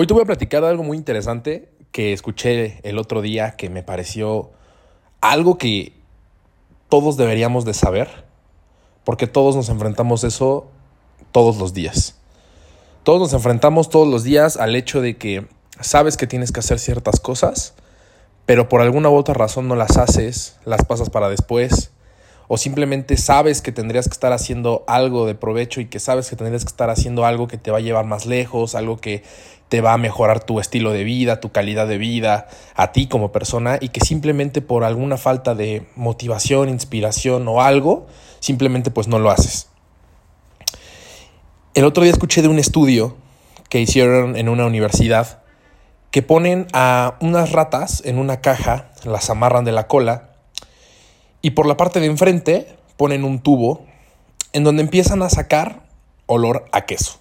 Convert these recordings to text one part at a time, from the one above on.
Hoy te voy a platicar de algo muy interesante que escuché el otro día que me pareció algo que todos deberíamos de saber, porque todos nos enfrentamos eso todos los días. Todos nos enfrentamos todos los días al hecho de que sabes que tienes que hacer ciertas cosas, pero por alguna u otra razón no las haces, las pasas para después, o simplemente sabes que tendrías que estar haciendo algo de provecho y que sabes que tendrías que estar haciendo algo que te va a llevar más lejos, algo que te va a mejorar tu estilo de vida, tu calidad de vida, a ti como persona y que simplemente por alguna falta de motivación, inspiración o algo, simplemente pues no lo haces. El otro día escuché de un estudio que hicieron en una universidad que ponen a unas ratas en una caja, las amarran de la cola y por la parte de enfrente ponen un tubo en donde empiezan a sacar olor a queso.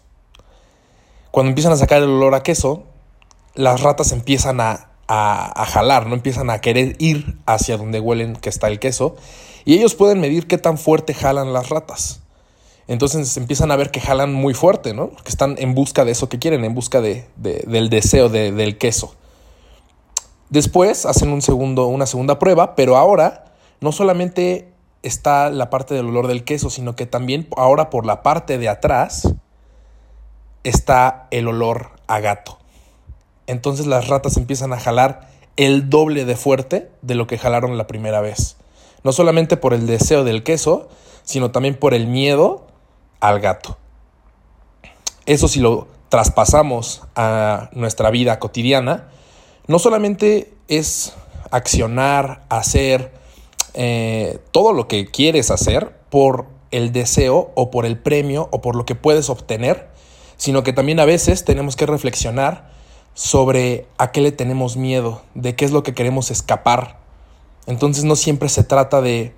Cuando empiezan a sacar el olor a queso, las ratas empiezan a, a, jalar, no empiezan a querer ir hacia donde huelen que está el queso. Y ellos pueden medir qué tan fuerte jalan las ratas. Entonces empiezan a ver que jalan muy fuerte, ¿no? Que están en busca de eso que quieren, en busca de, del deseo del queso. Después hacen un segundo, una segunda prueba, pero ahora no solamente está la parte del olor del queso, sino que también ahora por la parte de atrás está el olor a gato. Entonces las ratas empiezan a jalar el doble de fuerte de lo que jalaron la primera vez. No solamente por el deseo del queso, sino también por el miedo al gato. Eso si lo traspasamos a nuestra vida cotidiana, no solamente es accionar, hacer, eh, todo lo que quieres hacer por el deseo o por el premio o por lo que puedes obtener, sino que también a veces tenemos que reflexionar sobre a qué le tenemos miedo, de qué es lo que queremos escapar. Entonces no siempre se trata de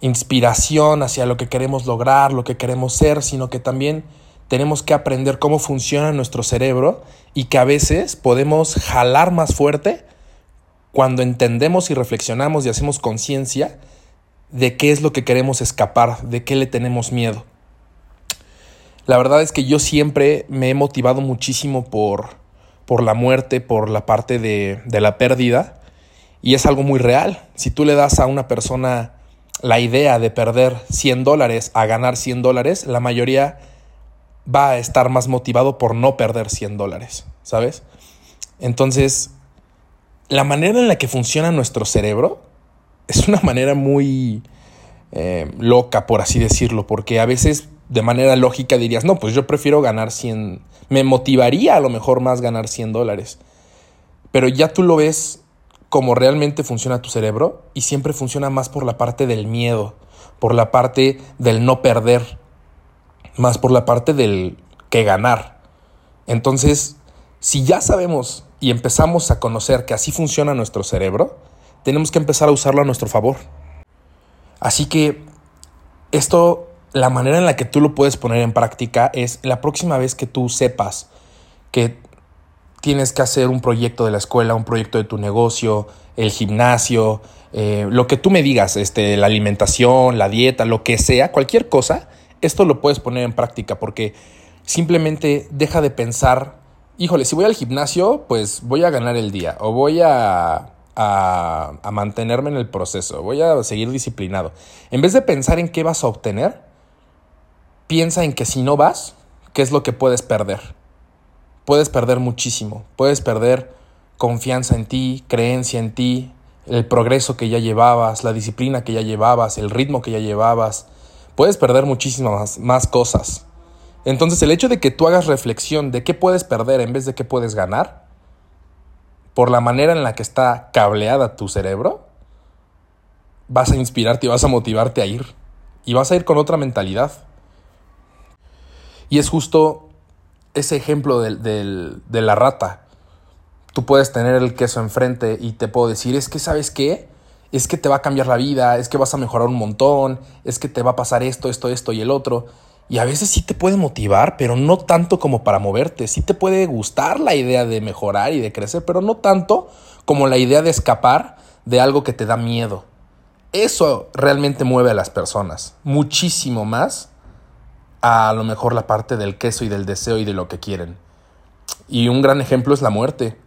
inspiración hacia lo que queremos lograr, lo que queremos ser, sino que también tenemos que aprender cómo funciona nuestro cerebro y que a veces podemos jalar más fuerte cuando entendemos y reflexionamos y hacemos conciencia de qué es lo que queremos escapar, de qué le tenemos miedo. La verdad es que yo siempre me he motivado muchísimo por, por la muerte, por la parte de, de la pérdida, y es algo muy real. Si tú le das a una persona la idea de perder 100 dólares a ganar 100 dólares, la mayoría va a estar más motivado por no perder 100 dólares, ¿sabes? Entonces, la manera en la que funciona nuestro cerebro es una manera muy eh, loca, por así decirlo, porque a veces de manera lógica dirías, no, pues yo prefiero ganar 100, me motivaría a lo mejor más ganar 100 dólares, pero ya tú lo ves como realmente funciona tu cerebro y siempre funciona más por la parte del miedo, por la parte del no perder, más por la parte del que ganar. Entonces, si ya sabemos y empezamos a conocer que así funciona nuestro cerebro, tenemos que empezar a usarlo a nuestro favor. Así que esto, la manera en la que tú lo puedes poner en práctica es la próxima vez que tú sepas que tienes que hacer un proyecto de la escuela, un proyecto de tu negocio, el gimnasio, eh, lo que tú me digas, este, la alimentación, la dieta, lo que sea, cualquier cosa, esto lo puedes poner en práctica porque simplemente deja de pensar híjole, si voy al gimnasio, pues voy a ganar el día o voy a, a, mantenerme en el proceso, voy a seguir disciplinado. En vez de pensar en qué vas a obtener, piensa en que si no vas, ¿qué es lo que puedes perder? Puedes perder muchísimo, puedes perder confianza en ti, creencia en ti, el progreso que ya llevabas, la disciplina que ya llevabas, el ritmo que ya llevabas. Puedes perder muchísimas más cosas. Entonces el hecho de que tú hagas reflexión de qué puedes perder en vez de qué puedes ganar, por la manera en la que está cableada tu cerebro, vas a inspirarte y vas a motivarte a ir. Y vas a ir con otra mentalidad. Y es justo ese ejemplo de, la rata. Tú puedes tener el queso enfrente y te puedo decir, es que sabes qué, es que te va a cambiar la vida, es que vas a mejorar un montón, es que te va a pasar esto, esto, esto y el otro. Y a veces sí te puede motivar, pero no tanto como para moverte. Sí te puede gustar la idea de mejorar y de crecer, pero no tanto como la idea de escapar de algo que te da miedo. Eso realmente mueve a las personas. Muchísimo más a, lo mejor la parte del queso y del deseo y de lo que quieren. Y un gran ejemplo es la muerte.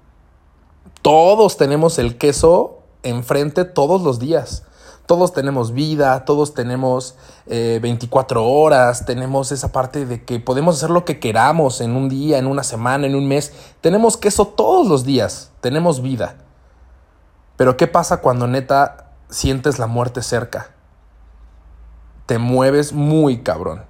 Todos tenemos el queso enfrente todos los días. Todos tenemos vida, todos tenemos 24 eh, horas, tenemos esa parte de que podemos hacer lo que queramos en un día, en una semana, en un mes. Tenemos queso todos los días, tenemos vida. Pero ¿qué pasa cuando neta sientes la muerte cerca? Te mueves muy cabrón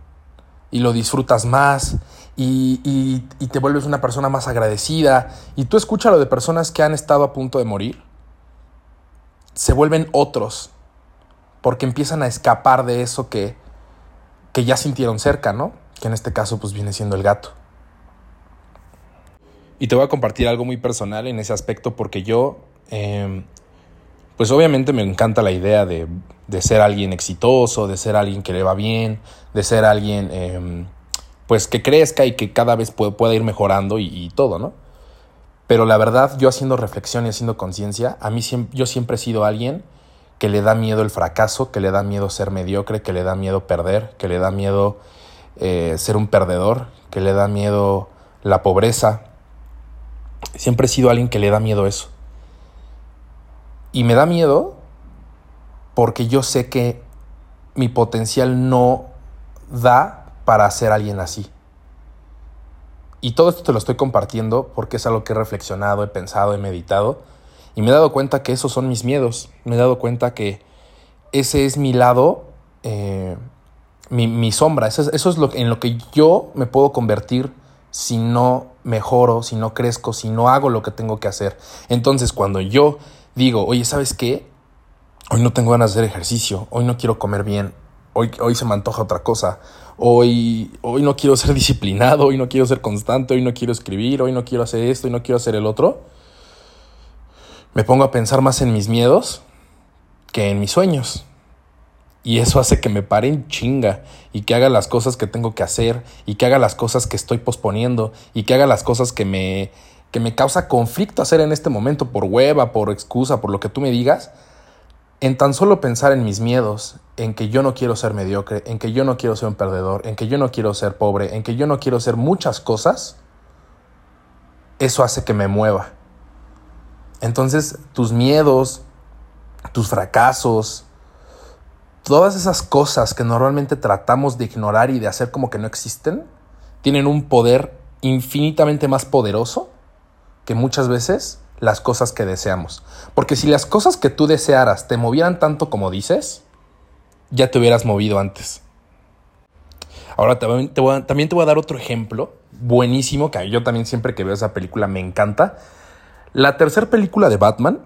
y lo disfrutas más y, te vuelves una persona más agradecida. Y tú escuchas lo de personas que han estado a punto de morir. Se vuelven otros porque empiezan a escapar de eso que, que ya sintieron cerca, ¿no? Que en este caso pues viene siendo el gato. Y te voy a compartir algo muy personal en ese aspecto porque yo, em, pues obviamente me encanta la idea de, de, ser alguien exitoso, de ser alguien que le va bien, de ser alguien em, pues que crezca y que cada vez pueda, ir mejorando y, todo, ¿no? Pero la verdad, yo haciendo reflexión y haciendo conciencia, a mí yo siempre he sido alguien que le da miedo el fracaso, que le da miedo ser mediocre, que le da miedo perder, que le da miedo eh, ser un perdedor, que le da miedo la pobreza. Siempre he sido alguien que le da miedo eso. Y me da miedo porque yo sé que mi potencial no da para ser alguien así. Y todo esto te lo estoy compartiendo porque es algo que he reflexionado, he pensado, he meditado y me he dado cuenta que esos son mis miedos. Me he dado cuenta que ese es mi lado, eh, mi, sombra. Eso es, eso es lo, en lo que yo me puedo convertir si no mejoro, si no crezco, si no hago lo que tengo que hacer. Entonces cuando yo digo, oye, ¿sabes qué? Hoy no tengo ganas de hacer ejercicio, hoy no quiero comer bien, hoy, hoy se me antoja otra cosa, hoy, hoy no quiero ser disciplinado, hoy no quiero ser constante, hoy no quiero escribir, hoy no quiero hacer esto, hoy no quiero hacer el otro, me pongo a pensar más en mis miedos que en mis sueños. Y eso hace que me pare en chinga y que haga las cosas que tengo que hacer y que haga las cosas que estoy posponiendo y que haga las cosas que me, que me causa conflicto hacer en este momento por hueva, por excusa, por lo que tú me digas en tan solo pensar en mis miedos, en que yo no quiero ser mediocre, en que yo no quiero ser un perdedor, en que yo no quiero ser pobre, en que yo no quiero ser muchas cosas, eso hace que me mueva. Entonces, tus miedos, tus fracasos, todas esas cosas que normalmente tratamos de ignorar y de hacer como que no existen, tienen un poder infinitamente más poderoso que muchas veces las cosas que deseamos. Porque si las cosas que tú desearas te movieran tanto como dices, ya te hubieras movido antes. Ahora también te voy a dar otro ejemplo buenísimo, que yo también siempre que veo esa película me encanta. La tercera película de Batman,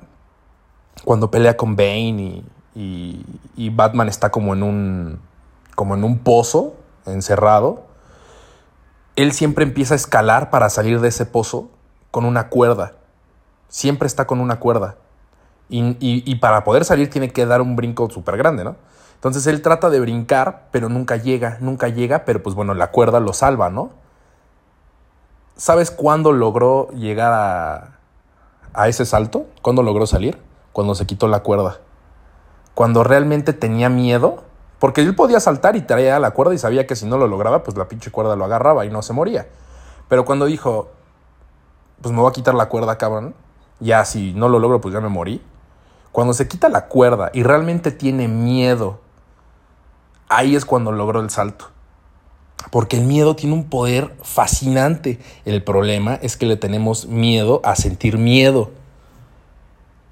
cuando pelea con Bane y, y, Batman está como en un, como en un pozo encerrado, él siempre empieza a escalar para salir de ese pozo con una cuerda siempre está con una cuerda. Y, para poder salir tiene que dar un brinco súper grande, ¿no? Entonces él trata de brincar, pero nunca llega, nunca llega, pero pues bueno, la cuerda lo salva, ¿no? ¿Sabes cuándo logró llegar a, a ese salto? ¿Cuándo logró salir? Cuando se quitó la cuerda. Cuando realmente tenía miedo, porque él podía saltar y traía la cuerda y sabía que si no lo lograba, pues la pinche cuerda lo agarraba y no se moría. Pero cuando dijo, pues me voy a quitar la cuerda, cabrón, ya si no lo logro, pues ya me morí. Cuando se quita la cuerda y realmente tiene miedo, ahí es cuando logró el salto. Porque el miedo tiene un poder fascinante. El problema es que le tenemos miedo a sentir miedo.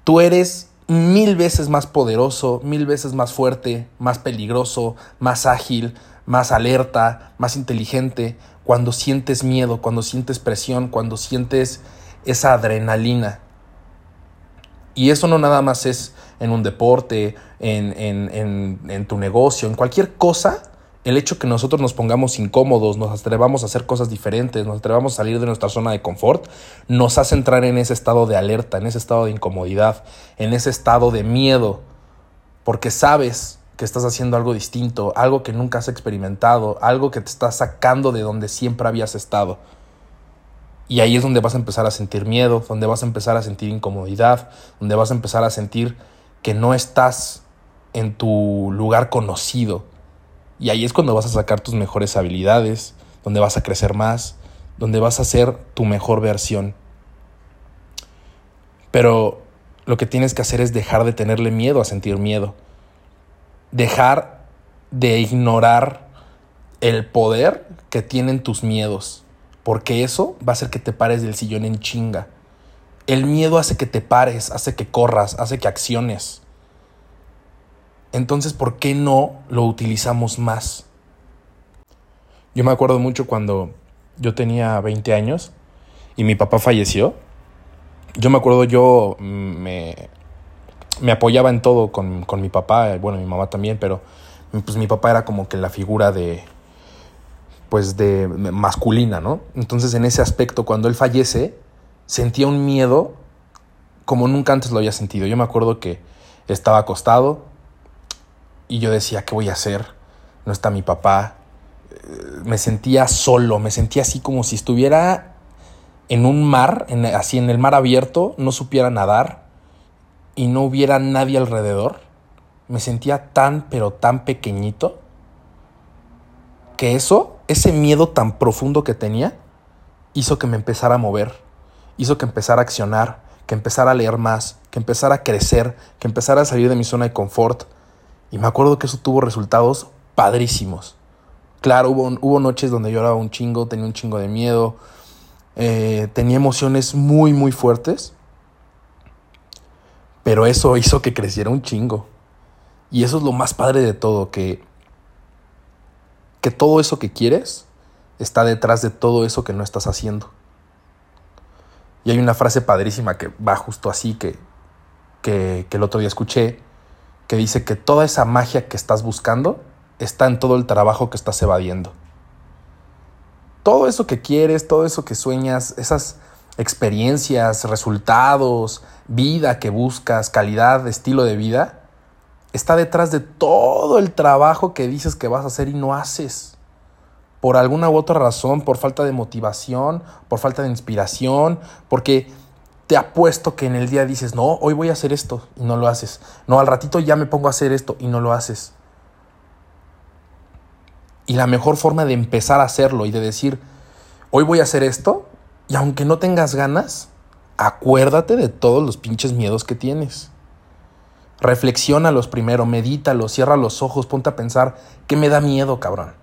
Tú eres mil veces más poderoso, mil veces más fuerte, más peligroso, más ágil, más alerta, más inteligente, cuando sientes miedo, cuando sientes presión, cuando sientes esa adrenalina. Y eso no nada más es en un deporte, en, tu negocio, en cualquier cosa. El hecho que nosotros nos pongamos incómodos, nos atrevamos a hacer cosas diferentes, nos atrevamos a salir de nuestra zona de confort, nos hace entrar en ese estado de alerta, en ese estado de incomodidad, en ese estado de miedo, porque sabes que estás haciendo algo distinto, algo que nunca has experimentado, algo que te está sacando de donde siempre habías estado. Y ahí es donde vas a empezar a sentir miedo, donde vas a empezar a sentir incomodidad, donde vas a empezar a sentir que no estás en tu lugar conocido. Y ahí es cuando vas a sacar tus mejores habilidades, donde vas a crecer más, donde vas a ser tu mejor versión. Pero lo que tienes que hacer es dejar de tenerle miedo a sentir miedo. Dejar de ignorar el poder que tienen tus miedos. Porque eso va a hacer que te pares del sillón en chinga. El miedo hace que te pares, hace que corras, hace que acciones. Entonces, ¿por qué no lo utilizamos más? Yo me acuerdo mucho cuando yo tenía 20 años y mi papá falleció. Yo me acuerdo, yo me, me apoyaba en todo con, con, mi papá, bueno, mi mamá también, pero pues mi papá era como que la figura de, pues de masculina, ¿no? Entonces en ese aspecto, cuando él fallece, sentía un miedo como nunca antes lo había sentido. Yo me acuerdo que estaba acostado y yo decía, ¿qué voy a hacer? No está mi papá, me sentía solo, me sentía así como si estuviera en un mar, así en el mar abierto, no supiera nadar y no hubiera nadie alrededor. Me sentía tan, pero tan pequeñito que eso, ese miedo tan profundo que tenía, hizo que me empezara a mover, hizo que empezara a accionar, que empezara a leer más, que empezara a crecer, que empezara a salir de mi zona de confort. Y me acuerdo que eso tuvo resultados padrísimos. Claro, hubo, hubo noches donde lloraba un chingo, tenía un chingo de miedo, eh, tenía emociones muy, muy fuertes, pero eso hizo que creciera un chingo. Y eso es lo más padre de todo, que, que todo eso que quieres está detrás de todo eso que no estás haciendo. Y hay una frase padrísima que va justo así, que, que, que el otro día escuché, que dice que toda esa magia que estás buscando está en todo el trabajo que estás evadiendo. Todo eso que quieres, todo eso que sueñas, esas experiencias, resultados, vida que buscas, calidad, estilo de vida, está detrás de todo el trabajo que dices que vas a hacer y no haces. Por alguna u otra razón, por falta de motivación, por falta de inspiración, porque te apuesto que en el día dices, no, hoy voy a hacer esto y no lo haces. No, al ratito ya me pongo a hacer esto y no lo haces. Y la mejor forma de empezar a hacerlo y de decir, hoy voy a hacer esto, y aunque no tengas ganas, acuérdate de todos los pinches miedos que tienes. Reflexiónalos primero, medítalos, cierra los ojos, ponte a pensar, ¿qué me da miedo, cabrón?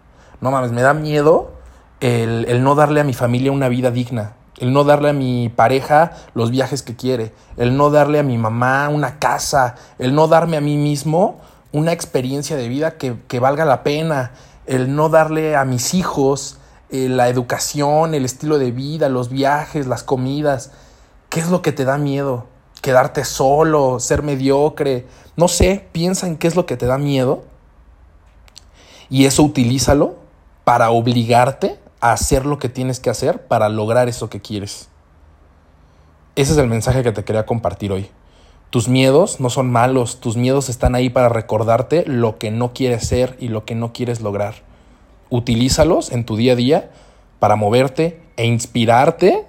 No mames, me da miedo el, el no darle a mi familia una vida digna, el no darle a mi pareja los viajes que quiere, el no darle a mi mamá una casa, el no darme a mí mismo una experiencia de vida que, que valga la pena, el no darle a mis hijos eh, la educación, el estilo de vida, los viajes, las comidas. ¿Qué es lo que te da miedo? Quedarte solo, ser mediocre. No sé, piensa en qué es lo que te da miedo. Y eso utilízalo para obligarte hacer lo que tienes que hacer para lograr eso que quieres. Ese es el mensaje que te quería compartir hoy. Tus miedos no son malos, tus miedos están ahí para recordarte lo que no quieres ser y lo que no quieres lograr. Utilízalos en tu día a día para moverte e inspirarte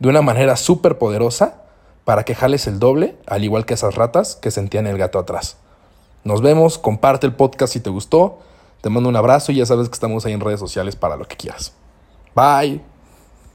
de una manera súper poderosa para que jales el doble, al igual que esas ratas que sentían el gato atrás. Nos vemos, comparte el podcast si te gustó, te mando un abrazo y ya sabes que estamos ahí en redes sociales para lo que quieras. Bye.